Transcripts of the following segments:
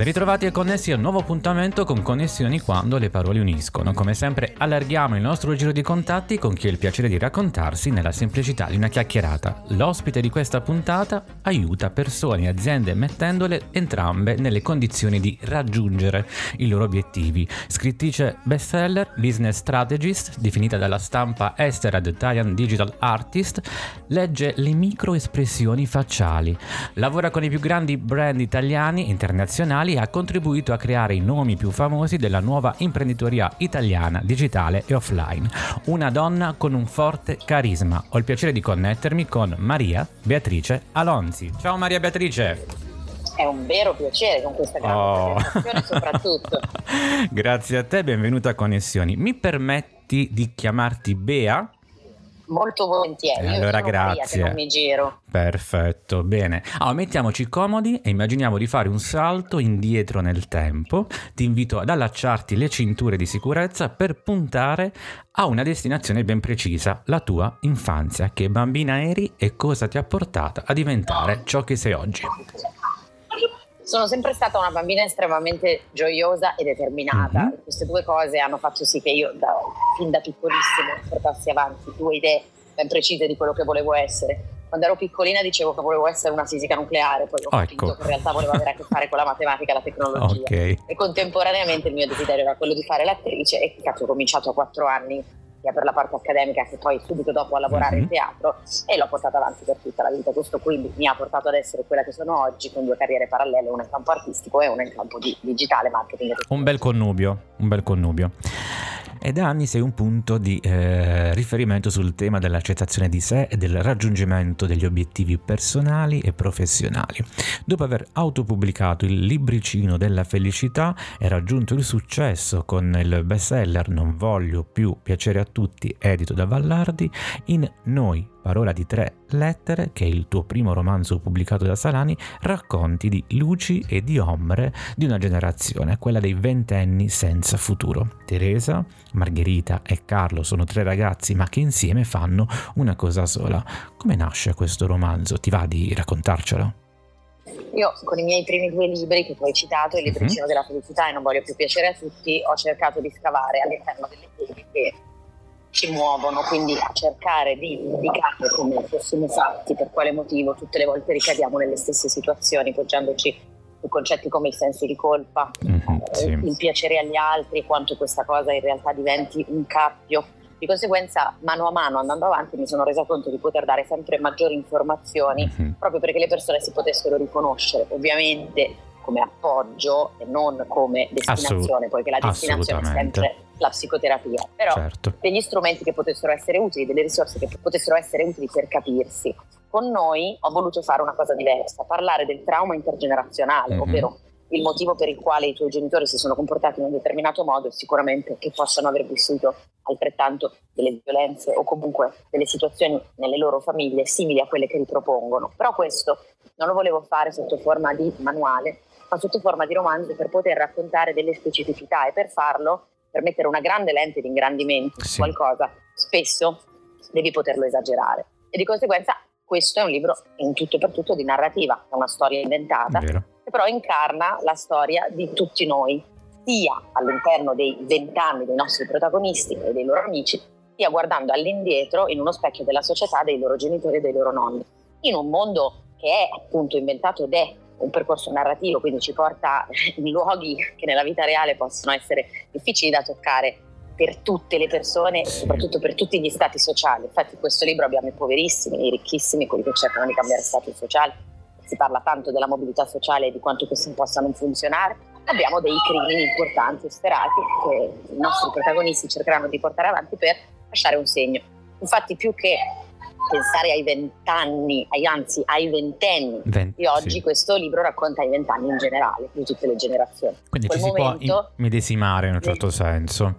Ben ritrovati e connessi a un nuovo appuntamento con Connessioni quando le parole uniscono. Come sempre allarghiamo il nostro giro di contatti con chi ha il piacere di raccontarsi nella semplicità di una chiacchierata. L'ospite di questa puntata aiuta persone e aziende mettendole entrambe nelle condizioni di raggiungere i loro obiettivi. Scrittrice bestseller, business strategist, definita dalla stampa estera The Italian Digital Artist, legge le microespressioni facciali. Lavora con i più grandi brand italiani internazionali Italia ha contribuito a creare i nomi più famosi della nuova imprenditoria italiana, digitale e offline. Una donna con un forte carisma. Ho il piacere di connettermi con Maria Beatrice Alonzi. Ciao Maria Beatrice. È un vero piacere con questa grande oh. soprattutto. Grazie a te, benvenuta a Connessioni. Mi permetti di chiamarti Bea? Molto volentieri. Eh, allora, grazie. non mi giro. Perfetto, bene. Allora, mettiamoci comodi e immaginiamo di fare un salto indietro nel tempo. Ti invito ad allacciarti le cinture di sicurezza per puntare a una destinazione ben precisa, la tua infanzia. Che bambina eri e cosa ti ha portata a diventare ciò che sei oggi? Sono sempre stata una bambina estremamente gioiosa e determinata. Mm-hmm. Queste due cose hanno fatto sì che io, da, fin da piccolissimo, portassi avanti due idee ben precise di quello che volevo essere. Quando ero piccolina dicevo che volevo essere una fisica nucleare, poi ho oh, capito ecco. che in realtà volevo avere a che fare con la matematica e la tecnologia. Okay. E contemporaneamente il mio desiderio era quello di fare l'attrice e cazzo ho cominciato a quattro anni sia per la parte accademica che poi subito dopo a lavorare mm-hmm. in teatro e l'ho portata avanti per tutta la vita. Questo quindi mi ha portato ad essere quella che sono oggi con due carriere parallele, una in campo artistico e una in campo di digitale marketing. Un bel connubio, un bel connubio e da anni sei un punto di eh, riferimento sul tema dell'accettazione di sé e del raggiungimento degli obiettivi personali e professionali. Dopo aver autopubblicato il libricino della felicità e raggiunto il successo con il bestseller Non voglio più piacere a tutti, edito da Vallardi, in Noi Parola di tre lettere, che è il tuo primo romanzo pubblicato da Salani, racconti di luci e di ombre di una generazione, quella dei ventenni senza futuro. Teresa, Margherita e Carlo sono tre ragazzi ma che insieme fanno una cosa sola. Come nasce questo romanzo? Ti va di raccontarcelo? Io con i miei primi due libri che tu hai citato, Il libricino uh-huh. della felicità e Non voglio più piacere a tutti, ho cercato di scavare all'interno delle temi che ci muovono, quindi a cercare di indicare come fossimo fatti, per quale motivo tutte le volte ricadiamo nelle stesse situazioni, poggiandoci su concetti come il senso di colpa, mm-hmm, sì. il piacere agli altri, quanto questa cosa in realtà diventi un cappio. Di conseguenza, mano a mano andando avanti, mi sono resa conto di poter dare sempre maggiori informazioni mm-hmm. proprio perché le persone si potessero riconoscere. Ovviamente come appoggio e non come destinazione, poiché la destinazione è sempre la psicoterapia, però certo. degli strumenti che potessero essere utili, delle risorse che potessero essere utili per capirsi. Con noi ho voluto fare una cosa diversa, parlare del trauma intergenerazionale, mm-hmm. ovvero il motivo per il quale i tuoi genitori si sono comportati in un determinato modo e sicuramente che possano aver vissuto altrettanto delle violenze o comunque delle situazioni nelle loro famiglie simili a quelle che ripropongono. Però questo non lo volevo fare sotto forma di manuale, ma sotto forma di romanzo per poter raccontare delle specificità e per farlo per mettere una grande lente di ingrandimento su qualcosa, spesso devi poterlo esagerare. E di conseguenza questo è un libro in tutto e per tutto di narrativa, è una storia inventata, che però incarna la storia di tutti noi, sia all'interno dei vent'anni dei nostri protagonisti e dei loro amici, sia guardando all'indietro in uno specchio della società dei loro genitori e dei loro nonni. In un mondo che è appunto inventato ed è un percorso narrativo, quindi ci porta in luoghi che nella vita reale possono essere difficili da toccare per tutte le persone, soprattutto per tutti gli stati sociali. Infatti in questo libro abbiamo i poverissimi, i ricchissimi, quelli che cercano di cambiare stato sociale. Si parla tanto della mobilità sociale e di quanto questi possano funzionare. Abbiamo dei crimini importanti e sperati che i nostri protagonisti cercheranno di portare avanti per lasciare un segno. Infatti più che pensare ai vent'anni, anzi ai ventenni 20, di oggi, sì. questo libro racconta i vent'anni in generale, di tutte le generazioni. Quindi ci si può medesimare in un certo senso.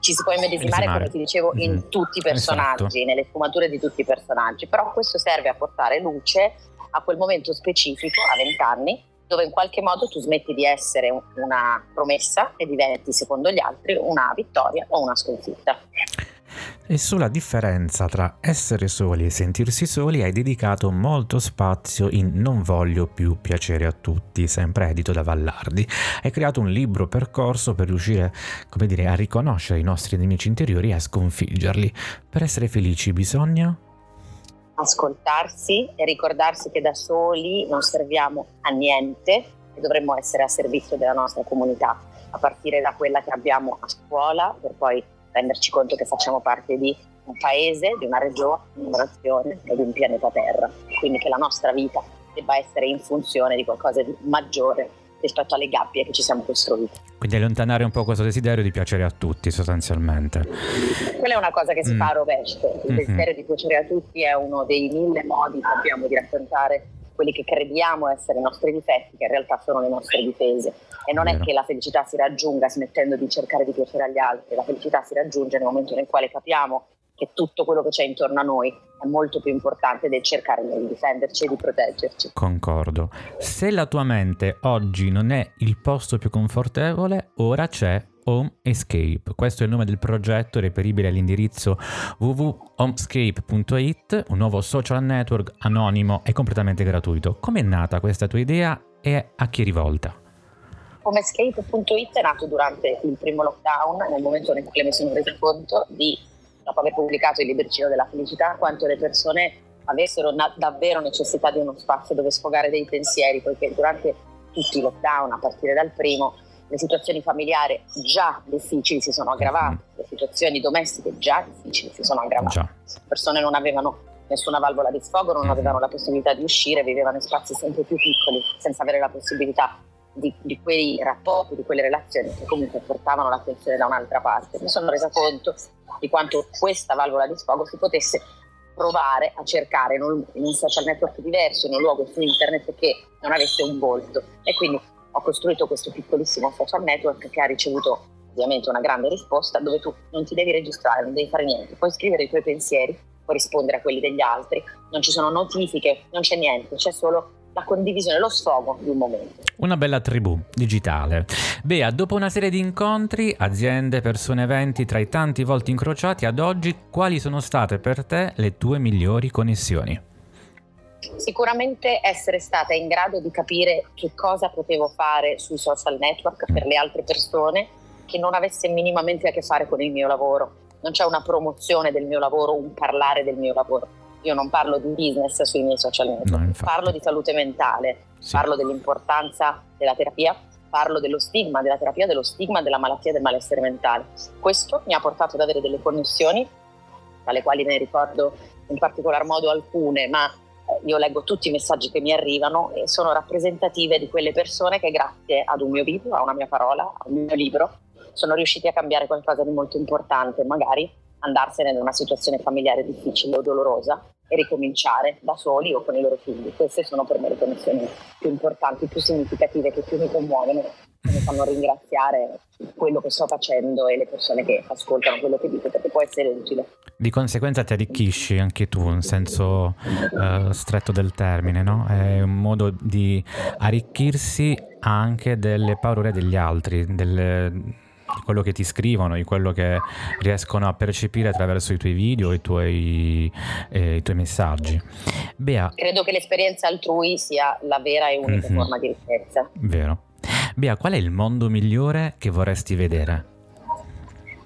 ci si può immedesimare, come ti dicevo, in mm-hmm. tutti i personaggi, esatto. nelle sfumature di tutti i personaggi, però questo serve a portare luce a quel momento specifico, a 20 anni, dove in qualche modo tu smetti di essere una promessa e diventi, secondo gli altri, una vittoria o una sconfitta. E sulla differenza tra essere soli e sentirsi soli hai dedicato molto spazio in Non voglio più piacere a tutti, sempre edito da Vallardi. Hai creato un libro percorso per riuscire, come dire, a riconoscere i nostri nemici interiori e a sconfiggerli. Per essere felici bisogna ascoltarsi e ricordarsi che da soli non serviamo a niente e dovremmo essere a servizio della nostra comunità, a partire da quella che abbiamo a scuola per poi renderci conto che facciamo parte di un paese, di una regione, di una nazione e di un pianeta Terra. Quindi che la nostra vita debba essere in funzione di qualcosa di maggiore rispetto alle gabbie che ci siamo costruiti. Quindi allontanare un po' questo desiderio di piacere a tutti sostanzialmente. Quella è una cosa che si mm. fa a rovescio, il mm-hmm. desiderio di piacere a tutti è uno dei mille modi che abbiamo di raccontare quelli che crediamo essere i nostri difetti, che in realtà sono le nostre difese. E non è che la felicità si raggiunga smettendo di cercare di piacere agli altri, la felicità si raggiunge nel momento nel quale capiamo che tutto quello che c'è intorno a noi è molto più importante del cercare di difenderci e di proteggerci. Concordo. Se la tua mente oggi non è il posto più confortevole, ora c'è Home Escape. Questo è il nome del progetto reperibile all'indirizzo www.homescape.it, un nuovo social network anonimo e completamente gratuito. Come è nata questa tua idea e a chi è rivolta? Homescape.it è nato durante il primo lockdown, nel momento in cui mi sono reso conto di dopo aver pubblicato il libricino della felicità, quanto le persone avessero na- davvero necessità di uno spazio dove sfogare dei pensieri, poiché durante tutti i lockdown, a partire dal primo, le situazioni familiari già difficili si sono aggravate, mm-hmm. le situazioni domestiche già difficili si sono aggravate. Le persone non avevano nessuna valvola di sfogo, non mm-hmm. avevano la possibilità di uscire, vivevano in spazi sempre più piccoli, senza avere la possibilità di, di, quei rapporti, di quelle relazioni che comunque portavano l'attenzione da un'altra parte. Mi sono resa conto di quanto questa valvola di sfogo si potesse provare a cercare in un, in un social network diverso, in un luogo su internet che non avesse un volto. E quindi ho costruito questo piccolissimo social network che ha ricevuto ovviamente una grande risposta dove tu non ti devi registrare, non devi fare niente, puoi scrivere i tuoi pensieri, puoi rispondere a quelli degli altri, non ci sono notifiche, non c'è niente, c'è solo la condivisione, lo sfogo di un momento. Una bella tribù digitale. Bea, dopo una serie di incontri, aziende, persone, eventi, tra i tanti volti incrociati ad oggi, quali sono state per te le tue migliori connessioni? Sicuramente essere stata in grado di capire che cosa potevo fare sui social network per le altre persone che non avesse minimamente a che fare con il mio lavoro. Non c'è una promozione del mio lavoro, un parlare del mio lavoro io non parlo di business sui miei social media, no, parlo di salute mentale, sì. parlo dell'importanza della terapia, parlo dello stigma della terapia, dello stigma della malattia del malessere mentale. Questo mi ha portato ad avere delle connessioni, dalle quali ne ricordo in particolar modo alcune, ma io leggo tutti i messaggi che mi arrivano e sono rappresentative di quelle persone che grazie ad un mio video, a una mia parola, a un mio libro, sono riusciti a cambiare qualcosa di molto importante, magari andarsene in una situazione familiare difficile o dolorosa e ricominciare da soli o con i loro figli. Queste sono per me le connessioni più importanti, più significative, che più mi commuovono mi fanno ringraziare quello che sto facendo e le persone che ascoltano quello che dico perché può essere utile. Di conseguenza ti arricchisci anche tu in senso uh, stretto del termine, no? È un modo di arricchirsi anche delle paure degli altri, delle di quello che ti scrivono, di quello che riescono a percepire attraverso i tuoi video, i tuoi, eh, i tuoi messaggi. Bea. Credo che l'esperienza altrui sia la vera e unica mm-hmm. forma di ricchezza. Vero. Bea, qual è il mondo migliore che vorresti vedere?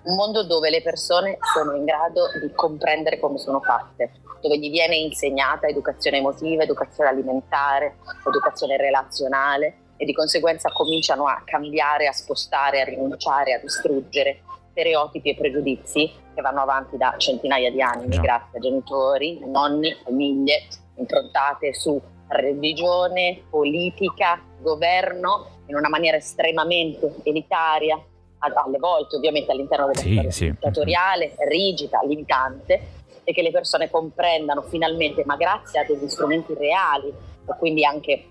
Un mondo dove le persone sono in grado di comprendere come sono fatte, dove gli viene insegnata educazione emotiva, educazione alimentare, educazione relazionale, e di conseguenza cominciano a cambiare, a spostare, a rinunciare, a distruggere stereotipi e pregiudizi che vanno avanti da centinaia di anni, no. grazie a genitori, nonni, famiglie improntate su religione, politica, governo in una maniera estremamente elitaria, alle volte ovviamente all'interno della sì, sì. dittatoriale, rigida, limitante e che le persone comprendano finalmente, ma grazie a degli strumenti reali e quindi anche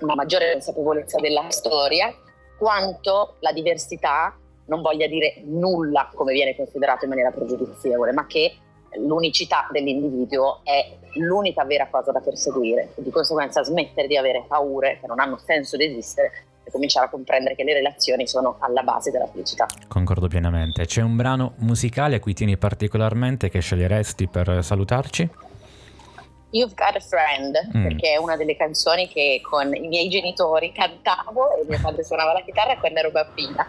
una maggiore consapevolezza della storia, quanto la diversità non voglia dire nulla come viene considerato in maniera pregiudizievole, ma che l'unicità dell'individuo è l'unica vera cosa da perseguire. Di conseguenza smettere di avere paure che non hanno senso di esistere e cominciare a comprendere che le relazioni sono alla base della felicità. Concordo pienamente. C'è un brano musicale a cui tieni particolarmente che sceglieresti per salutarci? You've Got a Friend, mm. perché è una delle canzoni che con i miei genitori cantavo e mio padre suonava la chitarra quando ero bambina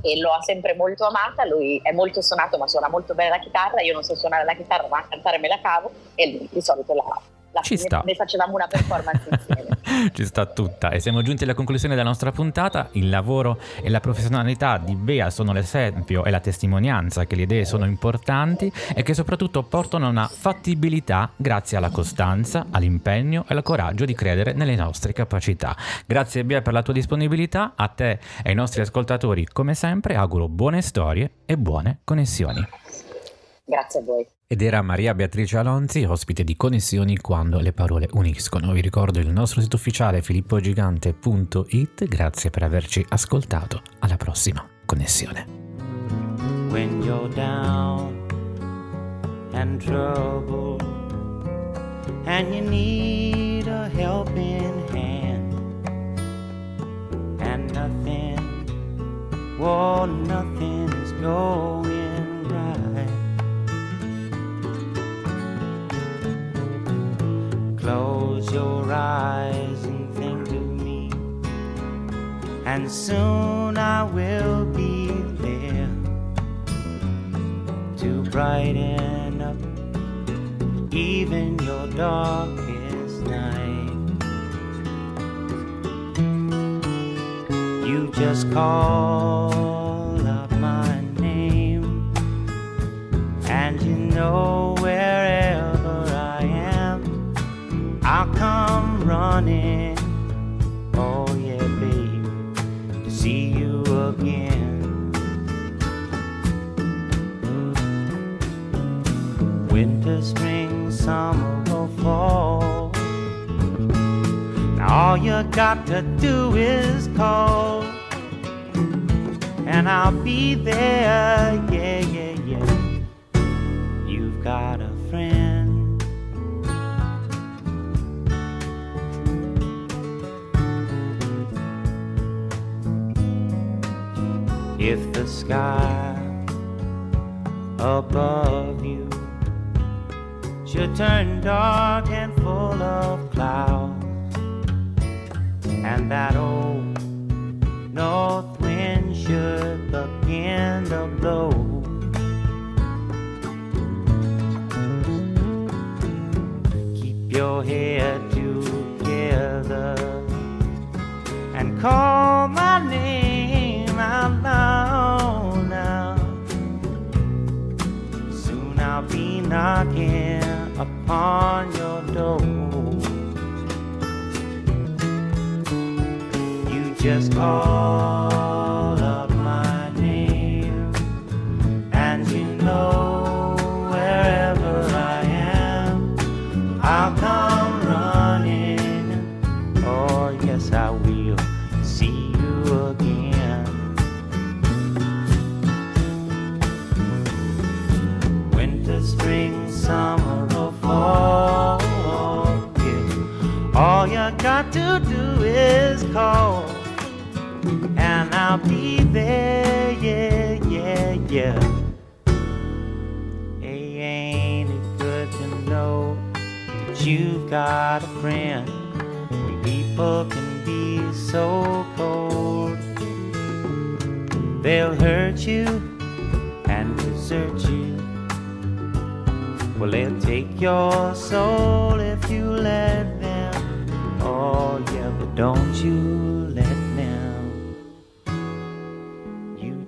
e l'ho sempre molto amata, lui è molto suonato ma suona molto bene la chitarra, io non so suonare la chitarra ma a cantare me la cavo e lui di solito la, la Ci sta. ne facevamo una performance insieme. Ci sta tutta e siamo giunti alla conclusione della nostra puntata. Il lavoro e la professionalità di Bea sono l'esempio e la testimonianza che le idee sono importanti e che soprattutto portano a una fattibilità grazie alla costanza, all'impegno e al coraggio di credere nelle nostre capacità. Grazie Bea per la tua disponibilità, a te e ai nostri ascoltatori come sempre auguro buone storie e buone connessioni. Grazie a voi. Ed era Maria Beatrice Alonzi, ospite di Connessioni quando le parole uniscono. Vi ricordo il nostro sito ufficiale filippogigante.it. Grazie per averci ascoltato. Alla prossima connessione. When you're down and trouble and you need a helping hand and nothing, well, nothing going And think of me, and soon I will be there to brighten up even your darkest night. You just call out my name, and you know wherever. I am, I'll come running. Oh, yeah, babe, to see you again. Winter, spring, summer, or fall. Now, all you got to do is call, and I'll be there. Yeah, yeah, yeah. You've got a If the sky above you should turn dark and full of clouds, and that old north wind should begin to blow. Keep your head together and call just call up my name, and you know wherever I am, I'll come running. Oh, yes, I will see you again. Winter, spring, summer, or fall. Yeah. All you got to do is call, I'll be there. Yeah, yeah, yeah. Hey, ain't it good to know that you've got a friend? People can be so cold, they'll hurt you and desert you. Well, they'll take your soul if you let them. Oh, yeah, but don't you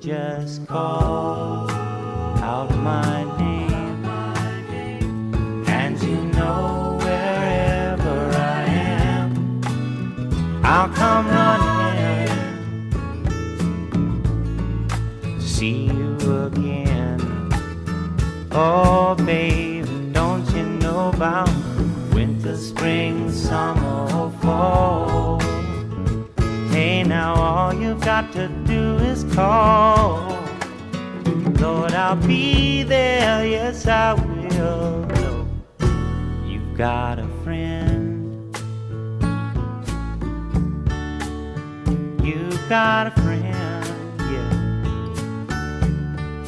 just call out my name, and you know wherever I am, I'll come I'll be there, yes, I will. You've got a friend. You've got a friend, yeah.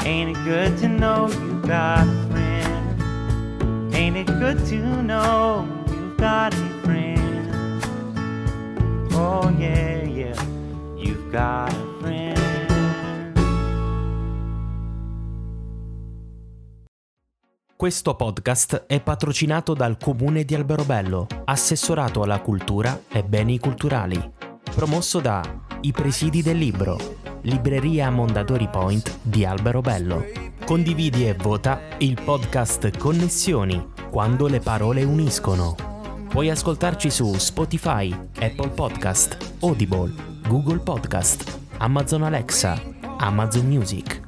Ain't it good to know you've got a friend? Ain't it good to know you've got a friend? Oh, yeah, yeah, you've got a Questo podcast è patrocinato dal Comune di Alberobello, assessorato alla cultura e beni culturali, promosso da I Presidi del Libro, Libreria Mondadori Point di Alberobello. Condividi e vota il podcast Connessioni, quando le parole uniscono. Puoi ascoltarci su Spotify, Apple Podcast, Audible, Google Podcast, Amazon Alexa, Amazon Music